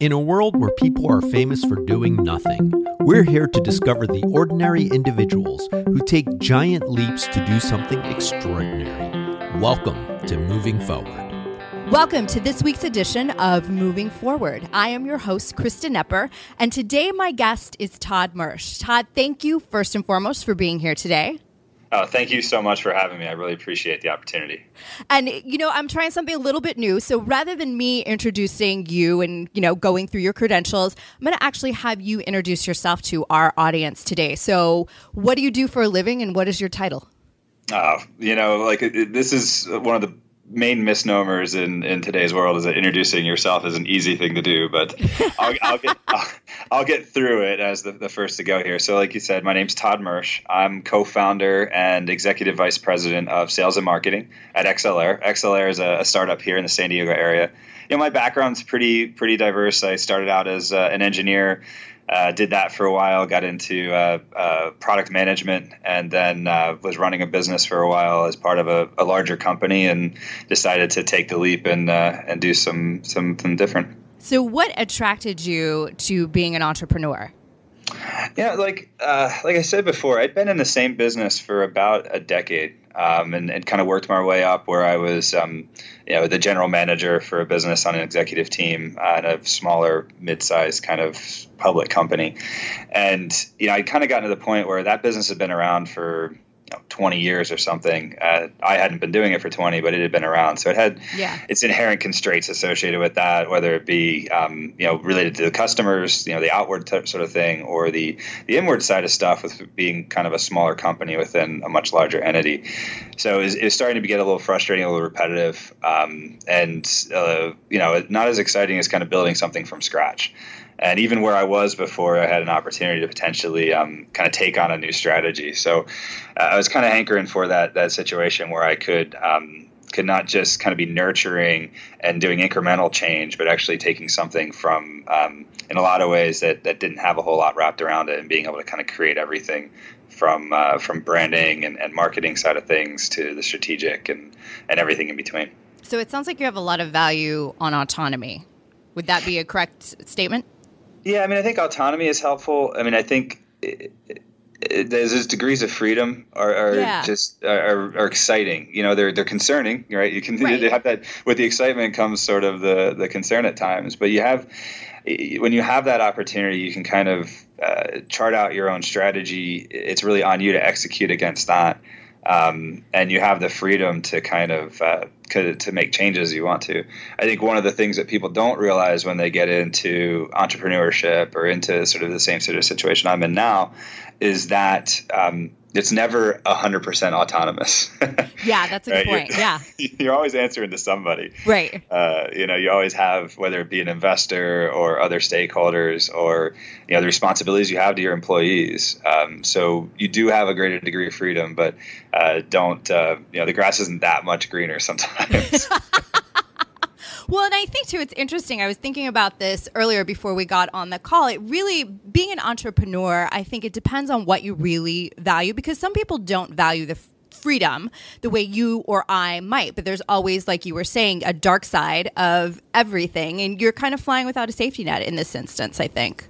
In a world where people are famous for doing nothing, we're here to discover the ordinary individuals who take giant leaps to do something extraordinary. Welcome to Moving Forward. Welcome to this week's edition of Moving Forward. I am your host, Krista Nepper, and today my guest is Todd Mersch. Todd, thank you first and foremost for being here today. Oh, thank you so much for having me. I really appreciate the opportunity. And you know, I'm trying something a little bit new. So rather than me introducing you and, you know, going through your credentials, I'm going to actually have you introduce yourself to our audience today. So, what do you do for a living and what is your title? Uh, you know, like this is one of the main misnomers in, in today's world is that introducing yourself is an easy thing to do, but I'll, I'll get I'll, I'll, get through it as the, the first to go here. So, like you said, my name's Todd Mersch. I'm co-founder and executive vice president of sales and marketing at XLR. XLR is a, a startup here in the San Diego area. You know, my background's pretty pretty diverse. I started out as uh, an engineer uh, did that for a while, got into uh, uh, product management, and then uh, was running a business for a while as part of a, a larger company, and decided to take the leap and uh, and do some something different. So, what attracted you to being an entrepreneur? Yeah, like uh, like I said before, I'd been in the same business for about a decade, um, and, and kind of worked my way up where I was, um, you know, the general manager for a business on an executive team uh, in a smaller, mid-sized kind of public company, and you know, I'd kind of gotten to the point where that business had been around for know, 20 years or something. Uh, I hadn't been doing it for 20, but it had been around. So it had yeah. its inherent constraints associated with that, whether it be, um, you know, related to the customers, you know, the outward t- sort of thing, or the, the inward side of stuff with being kind of a smaller company within a much larger entity. So it was, it was starting to get a little frustrating, a little repetitive, um, and, uh, you know, not as exciting as kind of building something from scratch and even where I was before, I had an opportunity to potentially um, kind of take on a new strategy. So uh, I was kind of hankering for that that situation where I could um, could not just kind of be nurturing and doing incremental change, but actually taking something from um, in a lot of ways that that didn't have a whole lot wrapped around it, and being able to kind of create everything from uh, from branding and, and marketing side of things to the strategic and and everything in between. So it sounds like you have a lot of value on autonomy. Would that be a correct statement? Yeah, I mean, I think autonomy is helpful. I mean, I think it, it, there's degrees of freedom are, are yeah. just are, are, exciting. You know, they're they're concerning, right? You can right. have that with the excitement comes sort of the the concern at times, but you have when you have that opportunity, you can kind of uh, chart out your own strategy. It's really on you to execute against that um, and you have the freedom to kind of uh, to make changes you want to. I think one of the things that people don't realize when they get into entrepreneurship or into sort of the same sort of situation I'm in now is that um, it's never 100% autonomous. yeah, that's a good right? point. You're, yeah. You're always answering to somebody. Right. Uh, you know, you always have, whether it be an investor or other stakeholders or, you know, the responsibilities you have to your employees. Um, so you do have a greater degree of freedom, but uh, don't, uh, you know, the grass isn't that much greener sometimes. Well, and I think too, it's interesting. I was thinking about this earlier before we got on the call. It really, being an entrepreneur, I think it depends on what you really value because some people don't value the freedom the way you or I might. But there's always, like you were saying, a dark side of everything. And you're kind of flying without a safety net in this instance, I think.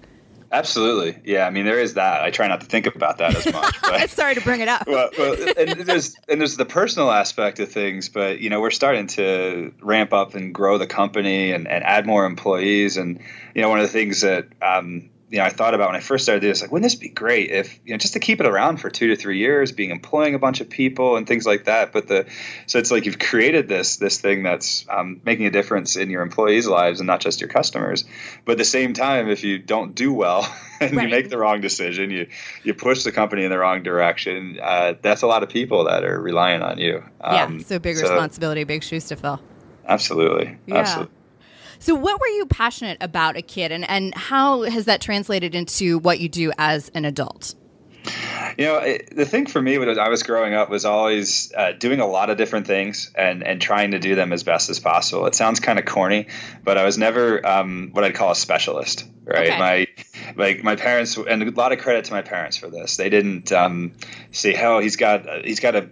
Absolutely, yeah. I mean, there is that. I try not to think about that as much. But, Sorry to bring it up. well, well, and there's and there's the personal aspect of things, but you know, we're starting to ramp up and grow the company and, and add more employees, and you know, one of the things that um, you know, I thought about when I first started this, like, wouldn't this be great if, you know, just to keep it around for two to three years, being employing a bunch of people and things like that. But the, so it's like you've created this, this thing that's um, making a difference in your employees' lives and not just your customers. But at the same time, if you don't do well and right. you make the wrong decision, you, you push the company in the wrong direction, uh, that's a lot of people that are relying on you. Um, yeah. So big so, responsibility, big shoes to fill. Absolutely. Yeah. Absolutely. So, what were you passionate about a kid, and, and how has that translated into what you do as an adult? You know, it, the thing for me when I was growing up was always uh, doing a lot of different things and, and trying to do them as best as possible. It sounds kind of corny, but I was never um, what I'd call a specialist, right? Okay. My like my parents, and a lot of credit to my parents for this. They didn't um, say, "Oh, he's got he's got a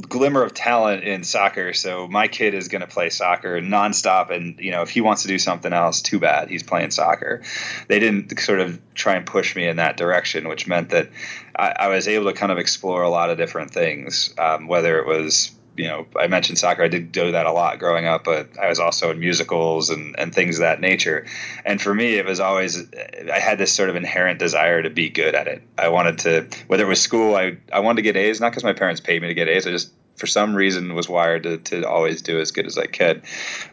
glimmer of talent in soccer, so my kid is going to play soccer nonstop. And you know, if he wants to do something else, too bad. He's playing soccer. They didn't sort of try and push me in that direction, which meant that I, I was able to kind of explore a lot of different things, um, whether it was you know, I mentioned soccer. I did do that a lot growing up, but I was also in musicals and, and things of that nature. And for me, it was always, I had this sort of inherent desire to be good at it. I wanted to, whether it was school, I, I wanted to get A's, not because my parents paid me to get A's. I just, for some reason, was wired to, to always do as good as I could.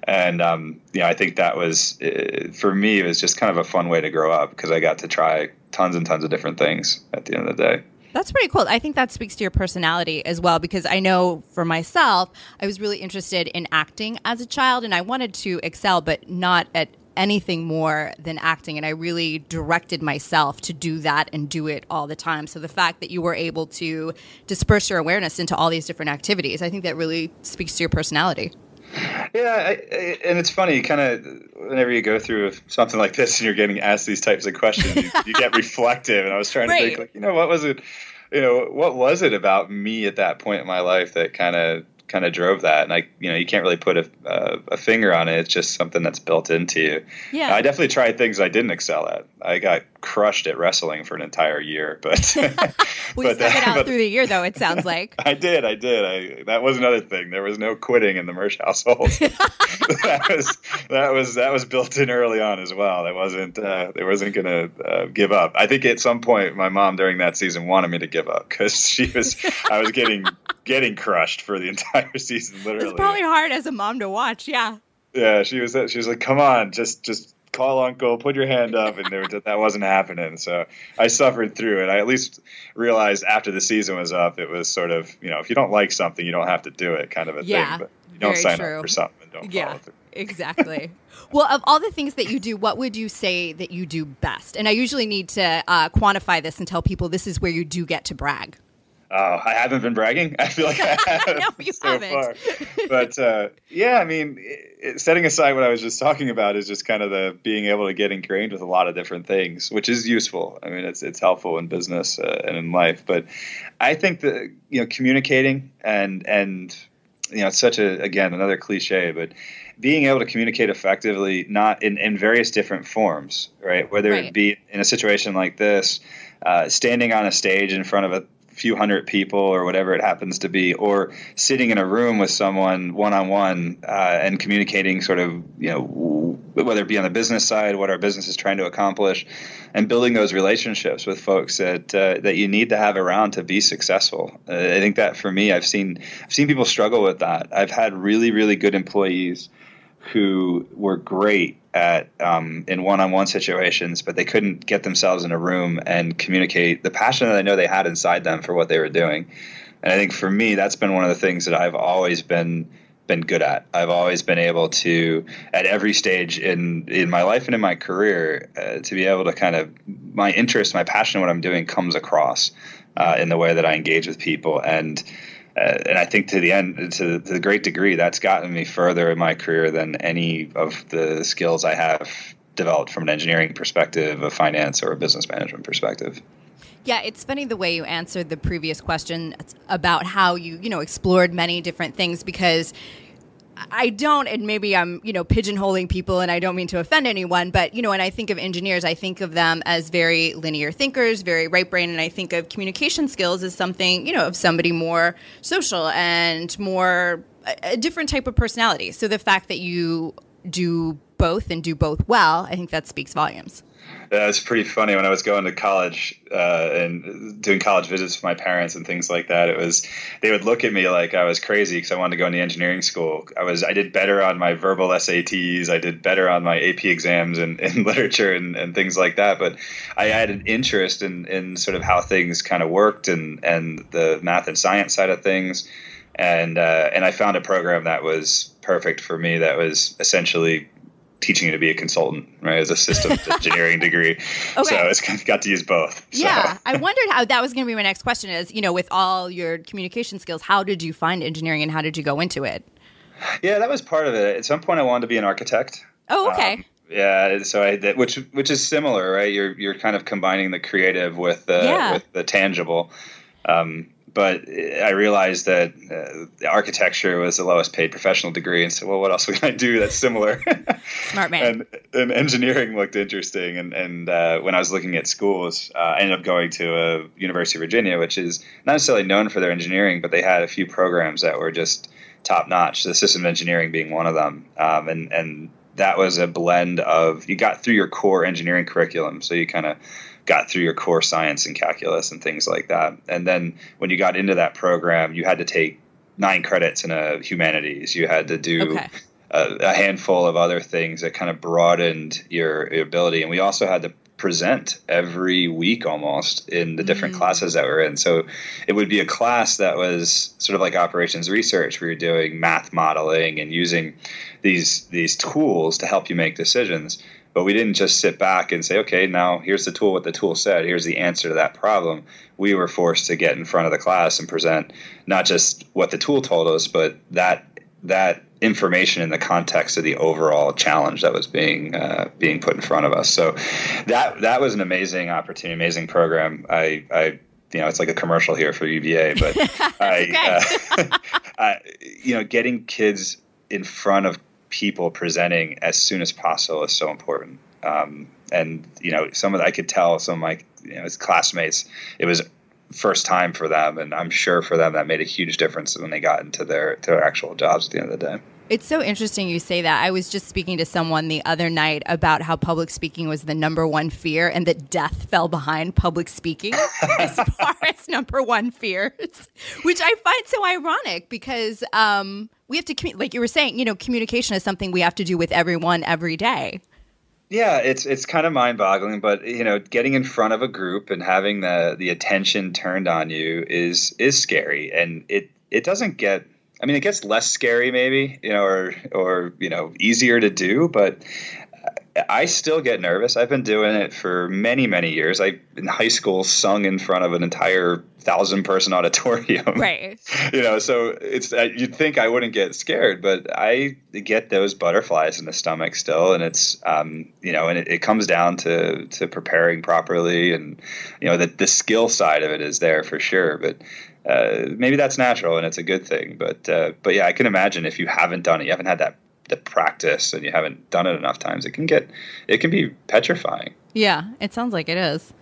And, um, you know, I think that was, uh, for me, it was just kind of a fun way to grow up because I got to try tons and tons of different things at the end of the day. That's pretty cool. I think that speaks to your personality as well, because I know for myself, I was really interested in acting as a child and I wanted to excel, but not at anything more than acting. And I really directed myself to do that and do it all the time. So the fact that you were able to disperse your awareness into all these different activities, I think that really speaks to your personality. Yeah, I, I, and it's funny, kind of whenever you go through something like this and you're getting asked these types of questions, you, you get reflective. And I was trying to think, like, you know, what was it? You know, what was it about me at that point in my life that kind of kind of drove that. And I, you know, you can't really put a, uh, a finger on it. It's just something that's built into you. Yeah. I definitely tried things I didn't excel at. I got crushed at wrestling for an entire year, but we but stuck it out but, through the year, though. It sounds like I did. I did. I that was another thing. There was no quitting in the Mersch household. that was that was that was built in early on as well. That wasn't uh, they wasn't going to uh, give up. I think at some point my mom during that season wanted me to give up because she was I was getting getting crushed for the entire season. Literally, it's probably hard as a mom to watch. Yeah. Yeah, she was. She was like, "Come on, just just call uncle, put your hand up, and there, that wasn't happening. So I suffered through it. I at least realized after the season was up, it was sort of you know if you don't like something, you don't have to do it, kind of a yeah, thing. But you don't sign true. up for something and don't yeah, follow through. Exactly. well, of all the things that you do, what would you say that you do best? And I usually need to uh, quantify this and tell people this is where you do get to brag. Oh, I haven't been bragging. I feel like I have no, you so haven't. far. But uh, yeah, I mean, it, setting aside what I was just talking about is just kind of the being able to get ingrained with a lot of different things, which is useful. I mean, it's it's helpful in business uh, and in life. But I think that you know, communicating and and you know, it's such a again another cliche, but being able to communicate effectively, not in, in various different forms, right? Whether right. it be in a situation like this, uh, standing on a stage in front of a few hundred people or whatever it happens to be, or sitting in a room with someone one on one and communicating sort of, you know, whether it be on the business side, what our business is trying to accomplish, and building those relationships with folks that uh, that you need to have around to be successful. Uh, I think that for me, I've seen I've seen people struggle with that. I've had really really good employees who were great at um, in one-on-one situations, but they couldn't get themselves in a room and communicate the passion that I know they had inside them for what they were doing. And I think for me, that's been one of the things that I've always been been good at. I've always been able to, at every stage in in my life and in my career, uh, to be able to kind of my interest, my passion, what I'm doing comes across uh, in the way that I engage with people and Uh, and I think to the end, to, to the great degree, that's gotten me further in my career than any of the skills I have developed from an engineering perspective, a finance, or a business management perspective. Yeah, it's funny the way you answered the previous question uh, about how you, you know, explored many different things because I don't, and maybe I'm, you know, pigeonholing people and I don't mean to offend anyone, but, you know, when I think of engineers, I think of them as very linear thinkers, very right brain, and I think of communication skills as something, you know, of somebody more social and more a different type of personality. So the fact that you do both and do both well, I think that speaks volumes. Yeah, it's pretty funny when I was going to college uh, and doing college visits with my parents and things like that. It was they would look at me like I was crazy because I wanted to go into engineering school. I was I did better on my verbal SATs. I did better on my AP exams and in literature and, and things like that. But I had an interest in in sort of how things kind of worked and and the math and science side of things. And uh, and I found a program that was perfect for me. That was essentially teaching you to be a consultant, right, as a systems engineering degree. Okay. So it's kind of got to use both. So. Yeah, I wondered how that was going to be my next question. Is you know, with all your communication skills, how did you find engineering and how did you go into it? Yeah, that was part of it. At some point, I wanted to be an architect. Oh, okay. Um, yeah, so I did, which which is similar, right? You're you're kind of combining the creative with the Yeah. with the tangible. Um, but I realized that uh, architecture was the lowest paid professional degree, and so well, what else can I do that's similar? Smart man. and, and engineering looked interesting, and and uh, when I was looking at schools, uh, I ended up going to a University of Virginia, which is not necessarily known for their engineering, but they had a few programs that were just top notch. The system engineering being one of them, um, and and that was a blend of you got through your core engineering curriculum, so you kind of got through your core science and calculus and things like that. And then when you got into that program, you had to take nine credits in a humanities. You had to do Okay. a, a handful of other things that kind of broadened your, your ability. And we also had to present every week almost in the different mm. classes that we're in. So it would be a class that was sort of like operations research where you're doing math modeling and using these these tools to help you make decisions. But we didn't just sit back and say, okay, now here's the tool, what the tool said, here's the answer to that problem. We were forced to get in front of the class and present not just what the tool told us, but that that information in the context of the overall challenge that was being uh, being put in front of us. So that that was an amazing opportunity, amazing program. I, I you know, it's like a commercial here for UVA, but I, uh, I, you know, getting kids in front of people presenting as soon as possible is so important. Um, and you know, some of the, I could tell some of my you know classmates it was first time for them, and I'm sure for them that made a huge difference when they got into their their actual jobs at the end of the day. It's so interesting you say that. I was just speaking to someone the other night about how public speaking was the number one fear and that death fell behind public speaking as far as number one fears, which I find so ironic because um, we have to, like you were saying, you know, communication is something we have to do with everyone every day. Yeah, it's it's kind of mind-boggling, but you know, getting in front of a group and having the the attention turned on you is is scary, and it it doesn't get. I mean, it gets less scary, maybe you know, or or you know, easier to do, but I still get nervous. I've been doing it for many, many years. I in high school sung in front of an entire thousand person auditorium. Right. You know, so it's you'd think I wouldn't get scared, but I get those butterflies in the stomach still, and it's um, you know, and it, it comes down to to preparing properly, and you know, the the skill side of it is there for sure, but. Uh, maybe that's natural and it's a good thing, but uh, but yeah, I can imagine if you haven't done it, you haven't had that the practice, and you haven't done it enough times, it can get it can be petrifying. Yeah, it sounds like it is.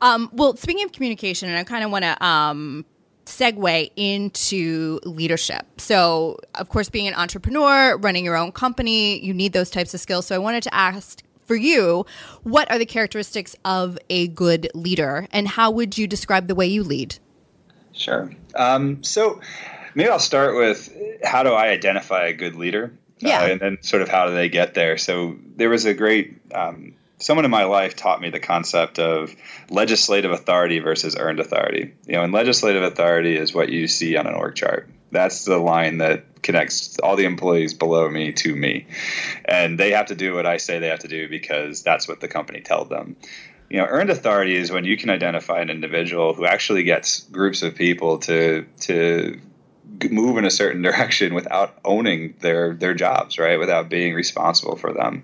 Um, well, speaking of communication, and I kind of want to um, segue into leadership. So, of course, being an entrepreneur, running your own company, you need those types of skills. So, I wanted to ask for you, what are the characteristics of a good leader, and how would you describe the way you lead? Sure. Um, so maybe I'll start with how do I identify a good leader? Yeah. Uh, and then sort of how do they get there? So there was a great, um, someone in my life taught me the concept of legislative authority versus earned authority. You know, and legislative authority is what you see on an org chart. That's the line that connects all the employees below me to me. And they have to do what I say they have to do because that's what the company told them you know earned authority is when you can identify an individual who actually gets groups of people to to move in a certain direction without owning their their jobs right without being responsible for them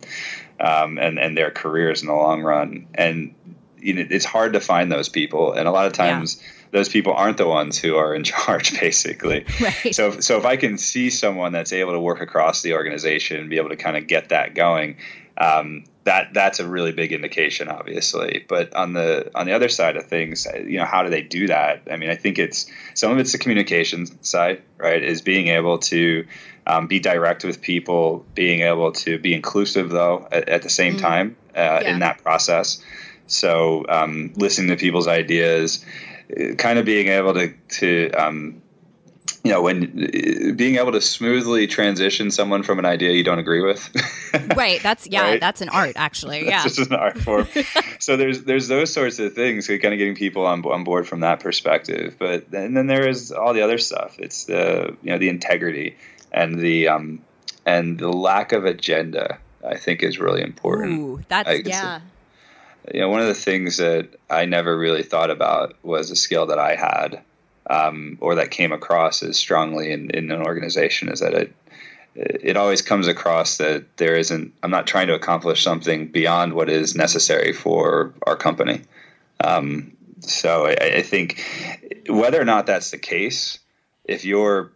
um, and and their careers in the long run and you know it's hard to find those people and a lot of times yeah. those people aren't the ones who are in charge basically right. so so if i can see someone that's able to work across the organization and be able to kind of get that going um, that that's a really big indication, obviously. But on the on the other side of things, you know, how do they do that? I mean, I think it's some of it's the communication side, right? Is being able to um, be direct with people, being able to be inclusive though at, at the same mm. time uh, yeah. in that process. So um, listening to people's ideas, kind of being able to to um, you know when being able to smoothly transition someone from an idea you don't agree with. Right that's yeah right? that's an art actually yeah. it's just an art form. So there's there's those sorts of things so kind of getting people on, on board from that perspective. But and then there is all the other stuff. It's the you know the integrity and the um and the lack of agenda i think is really important. Ooh, that's yeah. you know one of the things that i never really thought about was a skill that i had um, or that came across as strongly in, in an organization is that it it always comes across that there isn't i'm not trying to accomplish something beyond what is necessary for our company um, so I, I think whether or not that's the case, if you're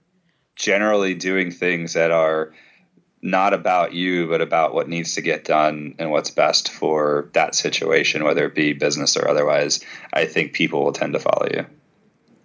generally doing things that are not about you, but about what needs to get done and what's best for that situation, whether it be business or otherwise, I think people will tend to follow you.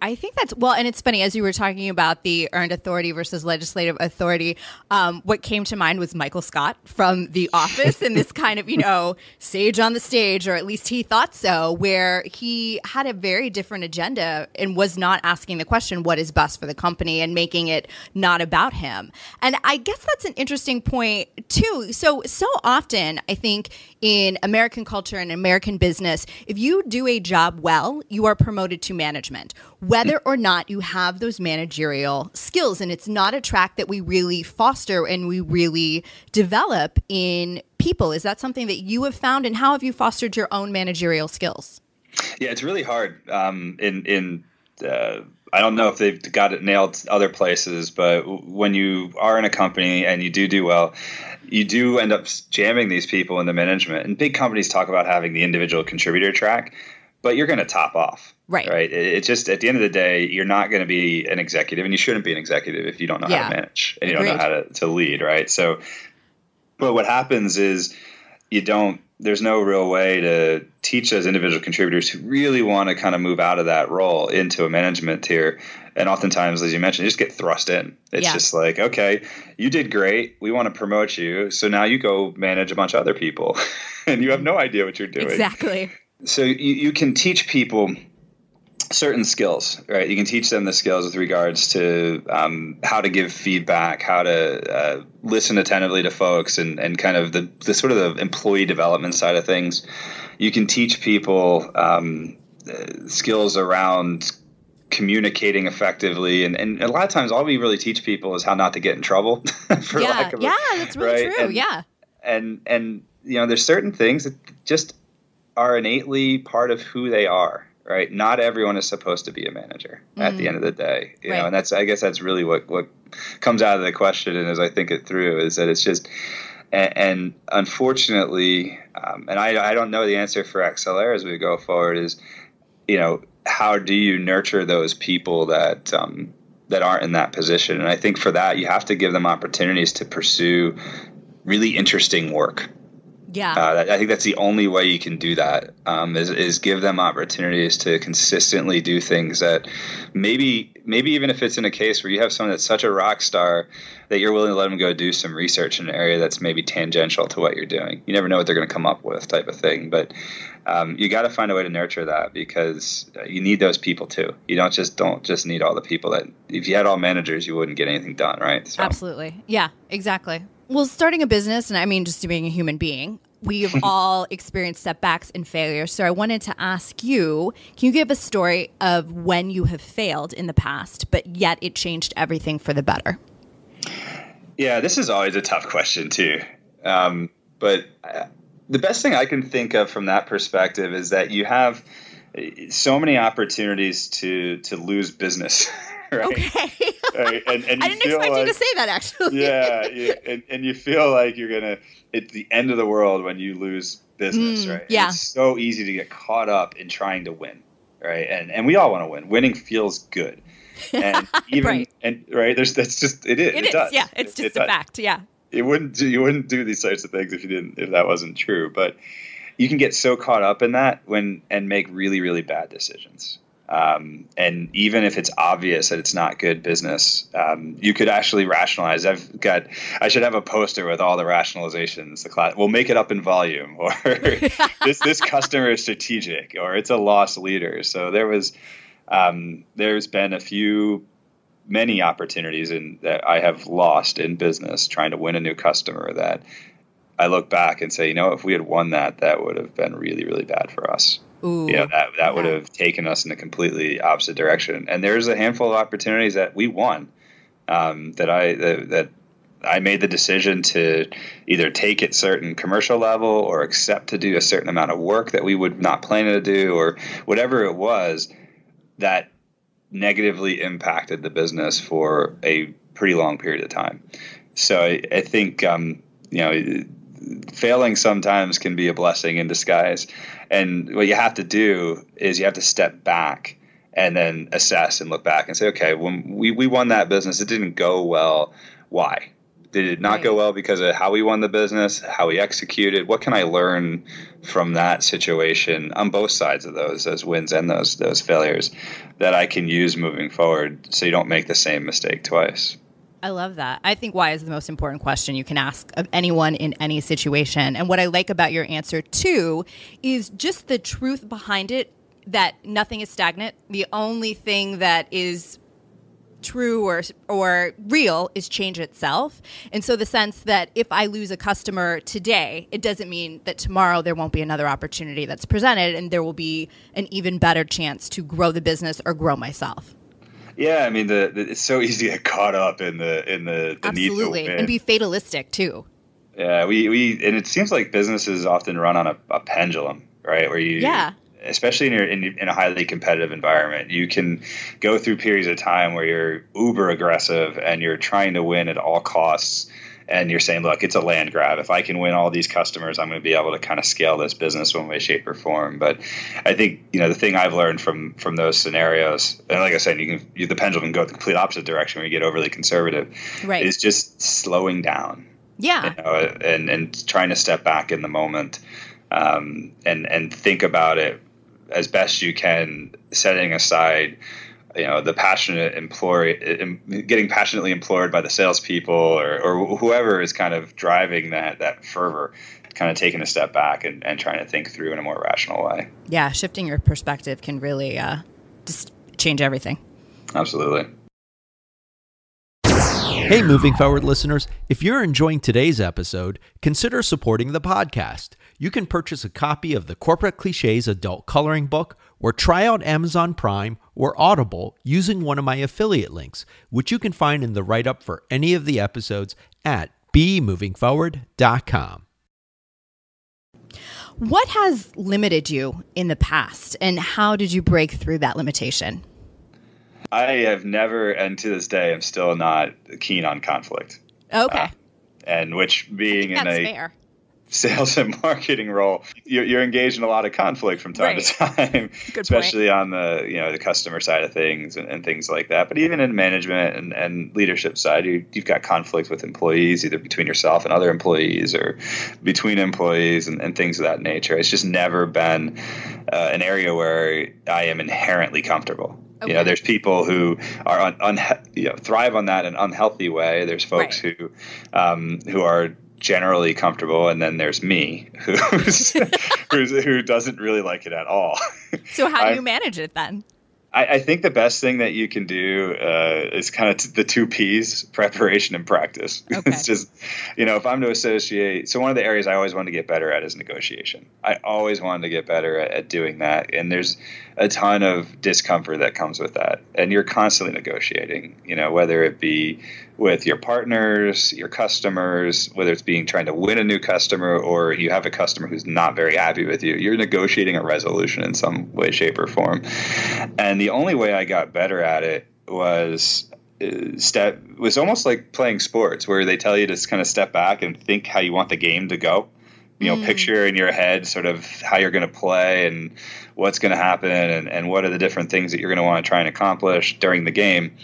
I think that's well, and it's funny as you were talking about the earned authority versus legislative authority. Um, what came to mind was Michael Scott from The Office, and this kind of you know sage on the stage, or at least he thought so, where he had a very different agenda and was not asking the question what is best for the company and making it not about him. And I guess that's an interesting point too. So so often, I think in American culture and American business, if you do a job well, you are promoted to management whether or not you have those managerial skills. And it's not a track that we really foster and we really develop in people. Is that something that you have found? And how have you fostered your own managerial skills? Yeah, it's really hard. Um, in in uh, I don't know if they've got it nailed other places, but when you are in a company and you do do well, you do end up jamming these people into management. And big companies talk about having the individual contributor track, but you're going to top off. Right. Right. It's just at the end of the day, you're not going to be an executive, and you shouldn't be an executive if you don't know yeah. how to manage and you Agreed. don't know how to, to lead. Right. So, but what happens is you don't. There's no real way to teach those individual contributors who really want to kind of move out of that role into a management tier. And oftentimes, as you mentioned, you just get thrust in. It's yeah. just like, okay, you did great. We want to promote you. So now you go manage a bunch of other people, and you have no idea what you're doing. Exactly. So you, you can teach people certain skills, right? You can teach them the skills with regards to um, how to give feedback, how to uh, listen attentively to folks, and, and kind of the, the sort of the employee development side of things. You can teach people um, uh, skills around communicating effectively and, and a lot of times all we really teach people is how not to get in trouble for yeah, lack of yeah that's really right? true and, yeah and and you know there's certain things that just are innately part of who they are right? Not everyone is supposed to be a manager mm-hmm. at the end of the day, you right. know, and that's I guess that's really what what comes out of the question, and as I think it through, is that it's just. And, and unfortunately, um, and I, I don't know the answer for XLR as we go forward. Is you know how do you nurture those people that um, that aren't in that position? And I think for that, you have to give them opportunities to pursue really interesting work yeah, uh, I think that's the only way you can do that. Um, is, is give them opportunities to consistently do things that maybe maybe even if it's in a case where you have someone that's such a rock star that you're willing to let them go do some research in an area that's maybe tangential to what you're doing. You never know what they're going to come up with, type of thing. But um, you got to find a way to nurture that because uh, you need those people too. You don't just don't just need all the people that if you had all managers, you wouldn't get anything done, right? So. Absolutely, yeah, exactly. Well, starting a business, and I mean just being a human being, we've all experienced setbacks and failures. So I wanted to ask you can you give a story of when you have failed in the past, but yet it changed everything for the better? Yeah, this is always a tough question, too. Um, but uh, the best thing I can think of from that perspective is that you have so many opportunities to to lose business right? Okay. right? And, and I didn't expect like, you to say that actually. yeah, you, and, and you feel like you're gonna. It's the end of the world when you lose business, mm, right? Yeah. It's so easy to get caught up in trying to win, right? And and we all want to win. Winning feels good. And even right. and right, there's that's just it is. It, it is, does. Yeah, it's just it, a fact. Yeah. It wouldn't do, you wouldn't do these types of things if you didn't if that wasn't true. But you can get so caught up in that when and make really really bad decisions um, and even if it's obvious that it's not good business, um, you could actually rationalize. I've got, I should have a poster with all the rationalizations. The class, we'll make it up in volume, or this this customer is strategic, or it's a loss leader. So there was, um, there's been a few, many opportunities in that I have lost in business trying to win a new customer that I look back and say, you know, if we had won that, that would have been really, really bad for us. Ooh, you know that that would have taken us in a completely opposite direction. And there's a handful of opportunities that we won um, that I that, that I made the decision to either take it certain commercial level or accept to do a certain amount of work that we would not plan to do or whatever it was that negatively impacted the business for a pretty long period of time. So I, I think um, you know failing sometimes can be a blessing in disguise. And what you have to do is you have to step back and then assess and look back and say, okay, when we, we won that business, it didn't go well. Why? Did it not right. go well because of how we won the business, how we executed? What can I learn from that situation on both sides of those, those wins and those those failures, that I can use moving forward, so you don't make the same mistake twice? I love that. I think why is the most important question you can ask of anyone in any situation. And what I like about your answer too is just the truth behind it that nothing is stagnant. The only thing that is true or or real is change itself. And so the sense that if I lose a customer today, it doesn't mean that tomorrow there won't be another opportunity that's presented and there will be an even better chance to grow the business or grow myself. Yeah, I mean, the, the, it's so easy to get caught up in the in the, the absolutely and be fatalistic too. Yeah, we we and it seems like businesses often run on a, a pendulum, right? Where you yeah especially in, your, in, in a highly competitive environment, you can go through periods of time where you're uber aggressive and you're trying to win at all costs and you're saying, look, it's a land grab. If I can win all these customers, I'm going to be able to kind of scale this business one way, shape, or form. But I think you know the thing I've learned from from those scenarios, and like I said, you can you, the pendulum can go the complete opposite direction where you get overly conservative. Right. Is just slowing down. Yeah. You know, and and trying to step back in the moment, um, and and think about it as best you can, setting aside you know the passionate employee getting passionately implored by the salespeople or, or whoever is kind of driving that that fervor kind of taking a step back and, and trying to think through in a more rational way. Yeah shifting your perspective can really uh, just change everything. Absolutely Hey, moving forward listeners, if you're enjoying today's episode, consider supporting the podcast. You can purchase a copy of the Corporate Cliches Adult Coloring Book or try out Amazon Prime or Audible using one of my affiliate links, which you can find in the write up for any of the episodes at bemovingforward.com. What has limited you in the past, and how did you break through that limitation? I have never, and to this day, I'm still not keen on conflict. Okay. Uh, and which being in a fair sales and marketing role, you're, you're, engaged in a lot of conflict from time right. to time, especially point. on the you know the customer side of things and, and things like that. But even in management and, and leadership side, you, have got conflict with employees, either between yourself and other employees, or between employees and, and things of that nature. It's just never been uh, an area where I am inherently comfortable. Okay. You know, there's people who are un, un, you know, thrive on that in an unhealthy way. There's folks right. who um, who are generally comfortable, and then there's me, who's, who's who doesn't really like it at all. So how do you manage it then? I, I, think the best thing that you can do uh, is kind of t- the two P's: preparation and practice. Okay. it's just, you know, if I'm to associate. So one of the areas I always wanted to get better at is negotiation. I always wanted to get better at, at doing that, and there's a ton of discomfort that comes with that, and you're constantly negotiating. You know, whether it be with your partners, your customers, whether it's being trying to win a new customer or you have a customer who's not very happy with you, you're negotiating a resolution in some way, shape, or form. And the only way I got better at it was uh, step was almost like playing sports where they tell you to kind of step back and think how you want the game to go you know, mm. picture in your head sort of how you're going to play and what's going to happen and, and what are the different things that you're going to want to try and accomplish during the game.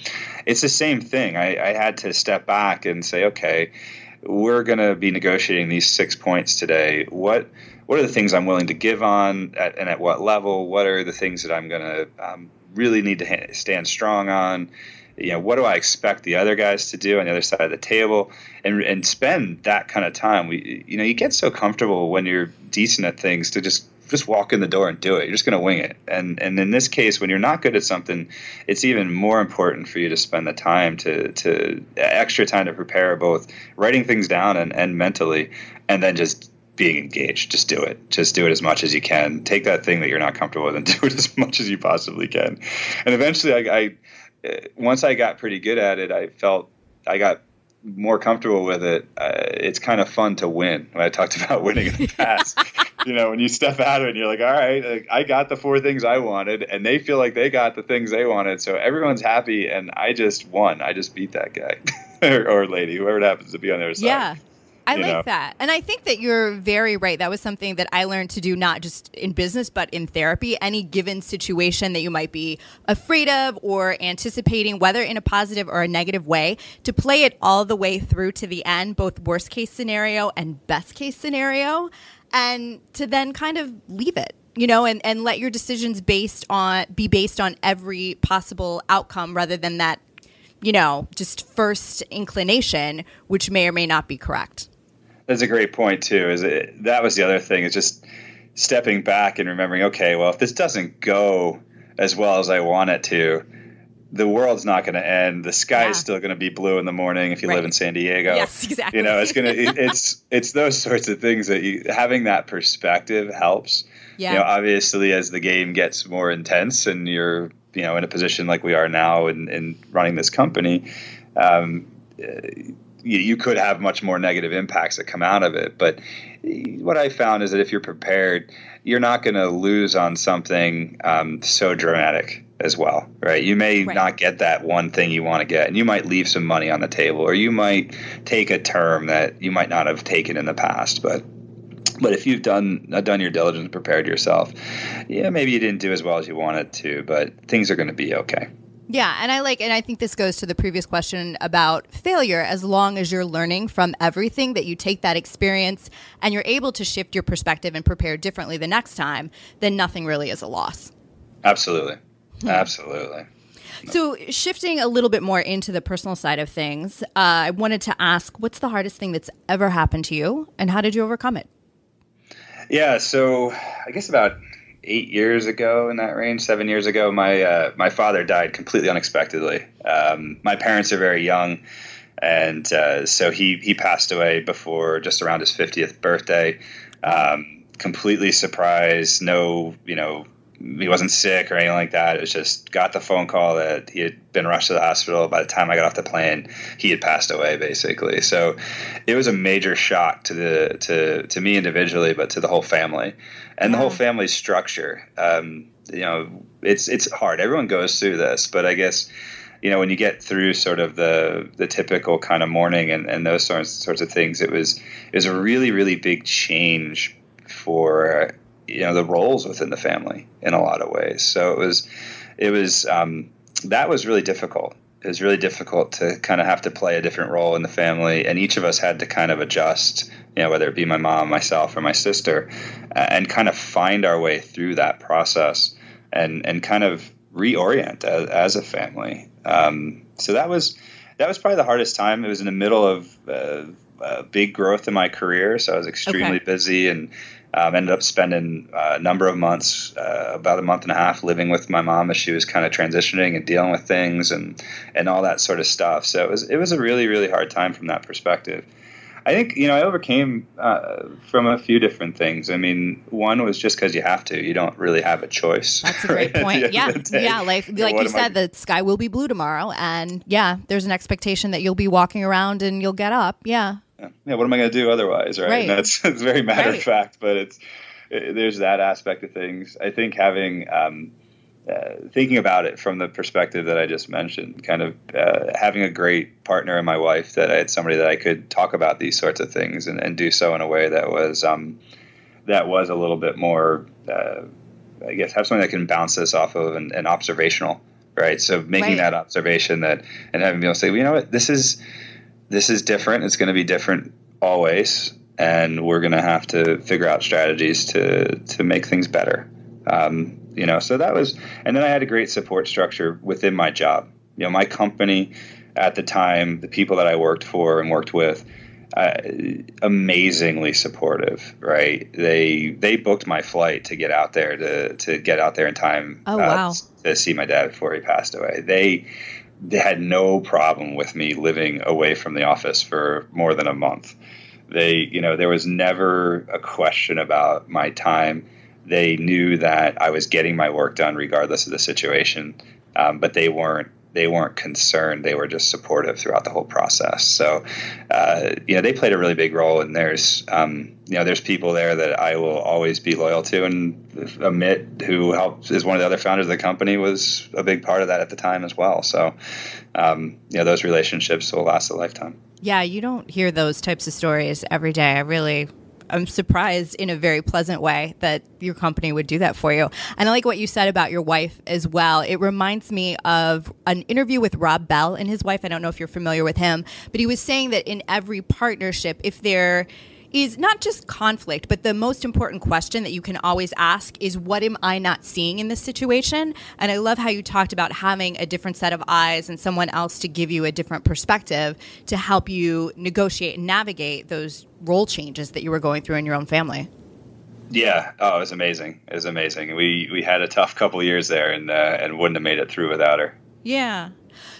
It's the same thing. I, I had to step back and say, okay, we're going to be negotiating these six points today. What what are the things I'm willing to give on at, and at what level? What are the things that I'm going to um, really need to stand strong on? you know, what do I expect the other guys to do on the other side of the table, and and spend that kind of time. We, you know, you get so comfortable when you're decent at things to just just walk in the door and do it. You're just going to wing it. And and in this case, when you're not good at something, it's even more important for you to spend the time to to extra time to prepare, both writing things down and and mentally, and then just being engaged. Just do it. Just do it as much as you can. Take that thing that you're not comfortable with and do it as much as you possibly can. And eventually, I, I once I got pretty good at it, I felt I got more comfortable with it. Uh, it's kind of fun to win. When I talked about winning in the past, you know, when you step out of it and you're like, all right, I got the four things I wanted, and they feel like they got the things they wanted, so everyone's happy, and I just won. I just beat that guy or, or, lady, whoever it happens to be on their side. Yeah. I like know? that. And I think that you're very right. That was something that I learned to do not just in business, but in therapy. Any given situation that you might be afraid of or anticipating, whether in a positive or a negative way, to play it all the way through to the end, both worst case scenario and best case scenario, and to then kind of leave it you know and, and let your decisions based on be based on every possible outcome rather than that you know just first inclination which may or may not be correct that's a great point too. Is it, that was the other thing is just stepping back and remembering. Okay, well, if this doesn't go as well as I want it to, the world's not going to end. The sky yeah. is still going to be blue in the morning if you right. live in San Diego. Yes, exactly. You know, it's going to it's it's those sorts of things that you having that perspective helps. Yeah. You know, obviously as the game gets more intense and you're, you know, in a position like we are now in, in running this company, um, you, you could have much more negative impacts that come out of it. But what I found is that if you're prepared, you're not going to lose on something um, so dramatic as well, right? You may right. not get that one thing you want to get, and you might leave some money on the table, or you might take a term that you might not have taken in the past, but. But if you've done uh, done your diligence, prepared yourself, yeah, maybe you didn't do as well as you wanted to, but things are going to be okay. Yeah, and I like, and I think this goes to the previous question about failure. As long as you're learning from everything, that you take that experience and you're able to shift your perspective and prepare differently the next time, then nothing really is a loss. Absolutely. Hmm. Absolutely. So, shifting a little bit more into the personal side of things, uh, I wanted to ask what's the hardest thing that's ever happened to you, and how did you overcome it? Yeah, so I guess about eight years ago in that range, seven years ago, my uh, my father died completely unexpectedly. Um, my parents are very young, and uh, so he he passed away before just around his fiftieth birthday. Um, completely surprised, no, you know, he wasn't sick or anything like that. It was just got the phone call that he had been rushed to the hospital. By the time I got off the plane, he had passed away, basically. So it was a major shock to the to to me individually, but to the whole family and the whole family structure. Um, you know, it's it's hard. Everyone goes through this, but I guess you know when you get through sort of the the typical kind of mourning and, and those sorts sorts of things, it was it was a really really big change for you know the roles within the family in a lot of ways. So it was it was um, that was really difficult. It was really difficult to kind of have to play a different role in the family, and each of us had to kind of adjust. You know, whether it be my mom, myself, or my sister, and kind of find our way through that process and and kind of reorient as, as a family. Um, so that was that was probably the hardest time. It was in the middle of uh, uh, big growth in my career, so I was extremely okay. busy and um, ended up spending uh, a number of months, uh, about a month and a half, living with my mom as she was kind of transitioning and dealing with things and and all that sort of stuff. So it was it was a really really hard time from that perspective. I think you know I overcame uh, from a few different things. I mean, one was just because you have to. You don't really have a choice. That's a great right? point. Yeah, yeah. Like like you, you said, I... the sky will be blue tomorrow, and yeah, there's an expectation that you'll be walking around and you'll get up. Yeah yeah, what am I going to do otherwise, right? right. And that's it's very matter right. of fact, but it's it, there's that aspect of things. I think having um, uh, thinking about it from the perspective that I just mentioned, kind of uh, having a great partner in my wife that I had somebody that I could talk about these sorts of things and, and do so in a way that was um, that was a little bit more, uh, I guess, have something that can bounce this off of and, and observational, right? So making right. that observation that and having people say, well, you know what, this is this is different. It's going to be different always, and we're going to have to figure out strategies to to make things better. Um, you know, so that was, and then I had a great support structure within my job. You know, my company at the time, the people that I worked for and worked with, uh, amazingly supportive. Right? They they booked my flight to get out there to to get out there in time. Oh uh, wow! To see my dad before he passed away. They they had no problem with me living away from the office for more than a month. They, you know, there was never a question about my time. They knew that I was getting my work done regardless of the situation, um, but they weren't they weren't concerned. They were just supportive throughout the whole process. So, uh, you know, they played a really big role. And there's, um, you know, there's people there that I will always be loyal to. And Amit, who helped, is one of the other founders of the company, was a big part of that at the time as well. So, um, you know, those relationships will last a lifetime. Yeah, you don't hear those types of stories every day. I really I'm surprised in a very pleasant way that your company would do that for you. And I like what you said about your wife as well. It reminds me of an interview with Rob Bell and his wife. I don't know if you're familiar with him, but he was saying that in every partnership, if there is not just conflict, but the most important question that you can always ask is what am I not seeing in this situation? And I love how you talked about having a different set of eyes and someone else to give you a different perspective to help you negotiate and navigate those role changes that you were going through in your own family. Yeah, oh, it was amazing. It was amazing. We we had a tough couple years there, and uh, and wouldn't have made it through without her. Yeah.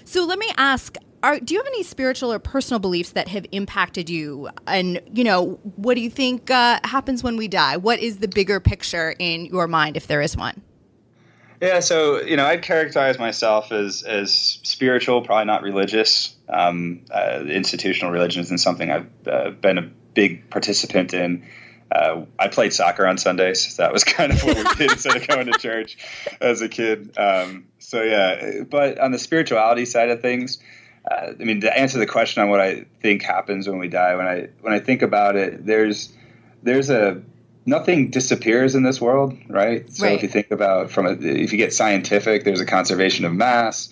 So let me ask: are, do you have any spiritual or personal beliefs that have impacted you? And, you know, what do you think uh, happens when we die? What is the bigger picture in your mind, if there is one? Yeah, so you know, I'd characterize myself as as spiritual, probably not religious. Um, uh, institutional religion isn't something I've uh, been a big participant in. Uh, I played soccer on Sundays. So that was kind of what we did instead of going to church as a kid. Um, so yeah, but on the spirituality side of things, uh, I mean, to answer the question on what I think happens when we die, when I when I think about it, there's there's a nothing disappears in this world, right? So right. if you think about from a, if you get scientific, there's a conservation of mass.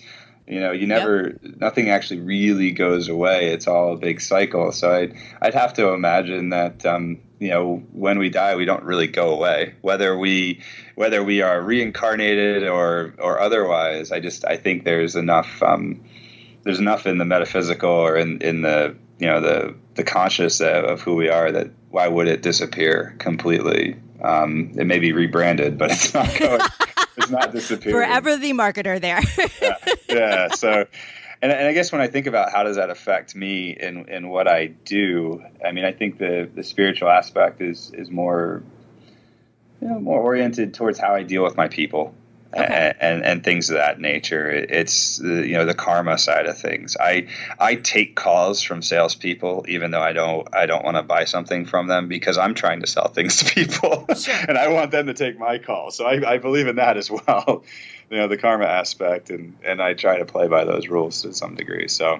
You know, you never yep. nothing actually really goes away. It's all a big cycle. So I'd I'd have to imagine that um, you know when we die, we don't really go away. Whether we whether we are reincarnated or or otherwise, I just I think there's enough. Um, there's enough in the metaphysical or in, in the you know the the conscious of who we are that why would it disappear completely? Um, it may be rebranded, but it's not going. it's not disappearing. Forever the marketer there. yeah, yeah. So, and, and I guess when I think about how does that affect me in in what I do, I mean, I think the the spiritual aspect is is more you know more oriented towards how I deal with my people okay. and, and things of that nature. It's you know the karma side of things. I I take calls from salespeople even though I don't I don't want to buy something from them because I'm trying to sell things to people sure. and I want them to take my call. So I, I believe in that as well. you know the karma aspect and and I try to play by those rules to some degree. So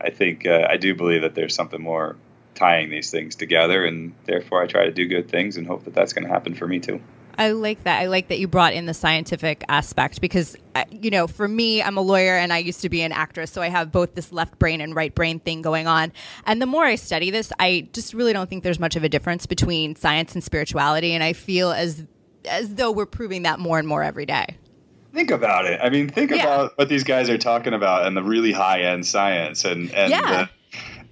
I think uh, I do believe that there's something more tying these things together and therefore I try to do good things and hope that that's going to happen for me too. I like that. I like that you brought in the scientific aspect because, uh, you know, for me, I'm a lawyer and I used to be an actress. So I have both this left brain and right brain thing going on. And the more I study this, I just really don't think there's much of a difference between science and spirituality. And I feel as, as though we're proving that more and more every day. Think about it. I mean, think yeah. about what these guys are talking about and the really high end science and, and, yeah.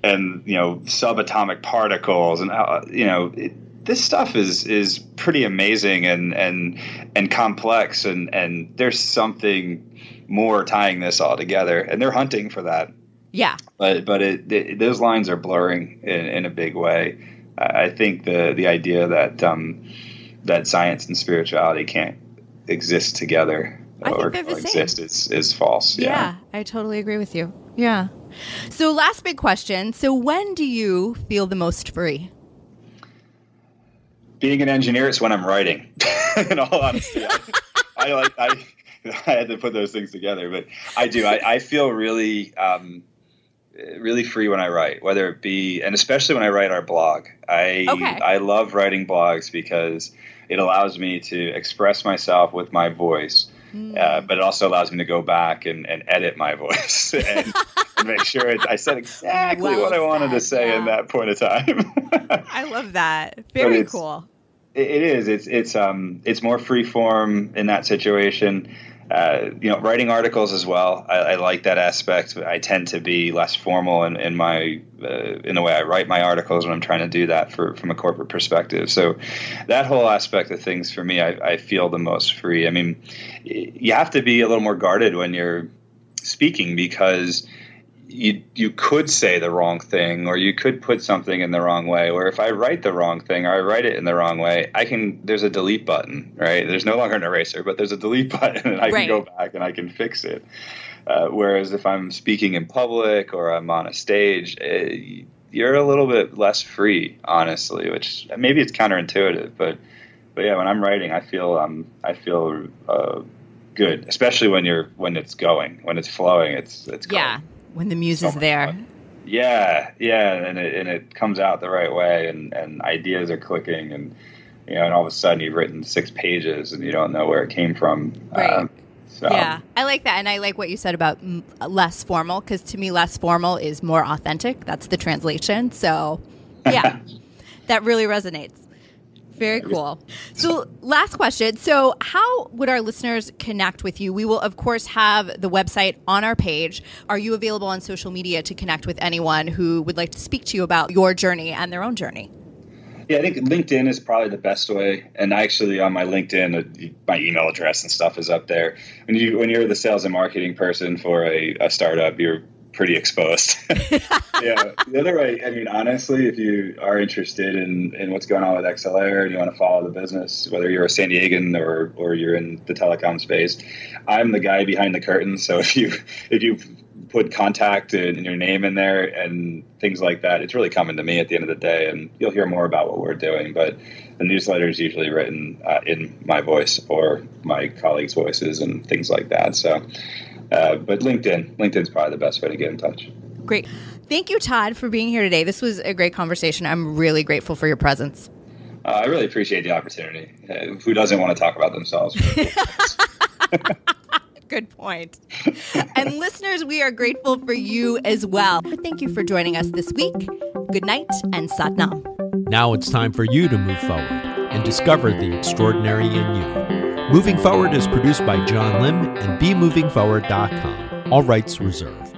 the, and, you know, subatomic particles and how, you know, it, this stuff is is pretty amazing and and and complex and and there's something more tying this all together and they're hunting for that. Yeah. But but it, it, those lines are blurring in, in a big way. I think the the idea that um, that science and spirituality can't exist together I or exist is, is false. Yeah. yeah i totally agree with you. Yeah. So last big question. So when do you feel the most free being an engineer, it's when I'm writing. in all honesty, I, I, like I, I had to put those things together, but I do. I, I feel really, um, really free when I write, whether it be, and especially when I write our blog. I okay. I love writing blogs because it allows me to express myself with my voice. Mm. Uh, but it also allows me to go back and, and edit my voice and, and make sure it, I said exactly well what I wanted to say yeah. in that point of time. I love that. Very cool. It is. It's it's um it's more free form in that situation. Uh, you know, writing articles as well. I, I, like that aspect. I tend to be less formal in, in my uh, in the way I write my articles when I'm trying to do that for from a corporate perspective. So that whole aspect of things for me, I, I feel the most free. I mean, you have to be a little more guarded when you're speaking because you you could say the wrong thing or you could put something in the wrong way or if i write the wrong thing or i write it in the wrong way i can there's a delete button right there's no longer an eraser but there's a delete button and i right. can go back and i can fix it uh, whereas if i'm speaking in public or i'm on a stage it, eh, you're a little bit less free honestly which maybe it's counterintuitive but but yeah when i'm writing i feel um i feel uh, good especially when you're when it's going when it's flowing it's it's going. yeah when the muse so is there. Fun. Yeah, yeah, and it, and it comes out the right way, and, and ideas are clicking, and you know, and all of a sudden you've written six pages, and you don't know where it came from. Right. Um, so. Yeah, I like that, and I like what you said about less formal because to me, less formal is more authentic. That's the translation. So, yeah, that really resonates. Very cool. So, last question. So, how would our listeners connect with you? We will, of course, have the website on our page. Are you available on social media to connect with anyone who would like to speak to you about your journey and their own journey? Yeah, I think LinkedIn is probably the best way. And actually, on my LinkedIn, uh, my email address and stuff is up there. When you when you're the sales and marketing person for a, a startup, you're pretty exposed. yeah. The other way, I mean, honestly, if you are interested in, in what's going on with XLR and you want to follow the business, whether you're a San Diegan or, or you're in the telecom space, I'm the guy behind the curtain. So if you if you put contact and your name in there and things like that, it's really coming to me at the end of the day, and you'll hear more about what we're doing. But the newsletter is usually written uh, in my voice or my colleagues' voices and things like that. So uh, but LinkedIn, LinkedIn's probably the best way to get in touch. Great. Thank you, Todd, for being here today. This was a great conversation. I'm really grateful for your presence. Uh, I really appreciate the opportunity. Uh, who doesn't want to talk about themselves? Good point. and listeners, we are grateful for you as well. Thank you for joining us this week. Good night and Satnam. Now it's time for you to move forward and discover the extraordinary in you. Moving Forward is produced by John Lim and BeMovingForward.com. All rights reserved.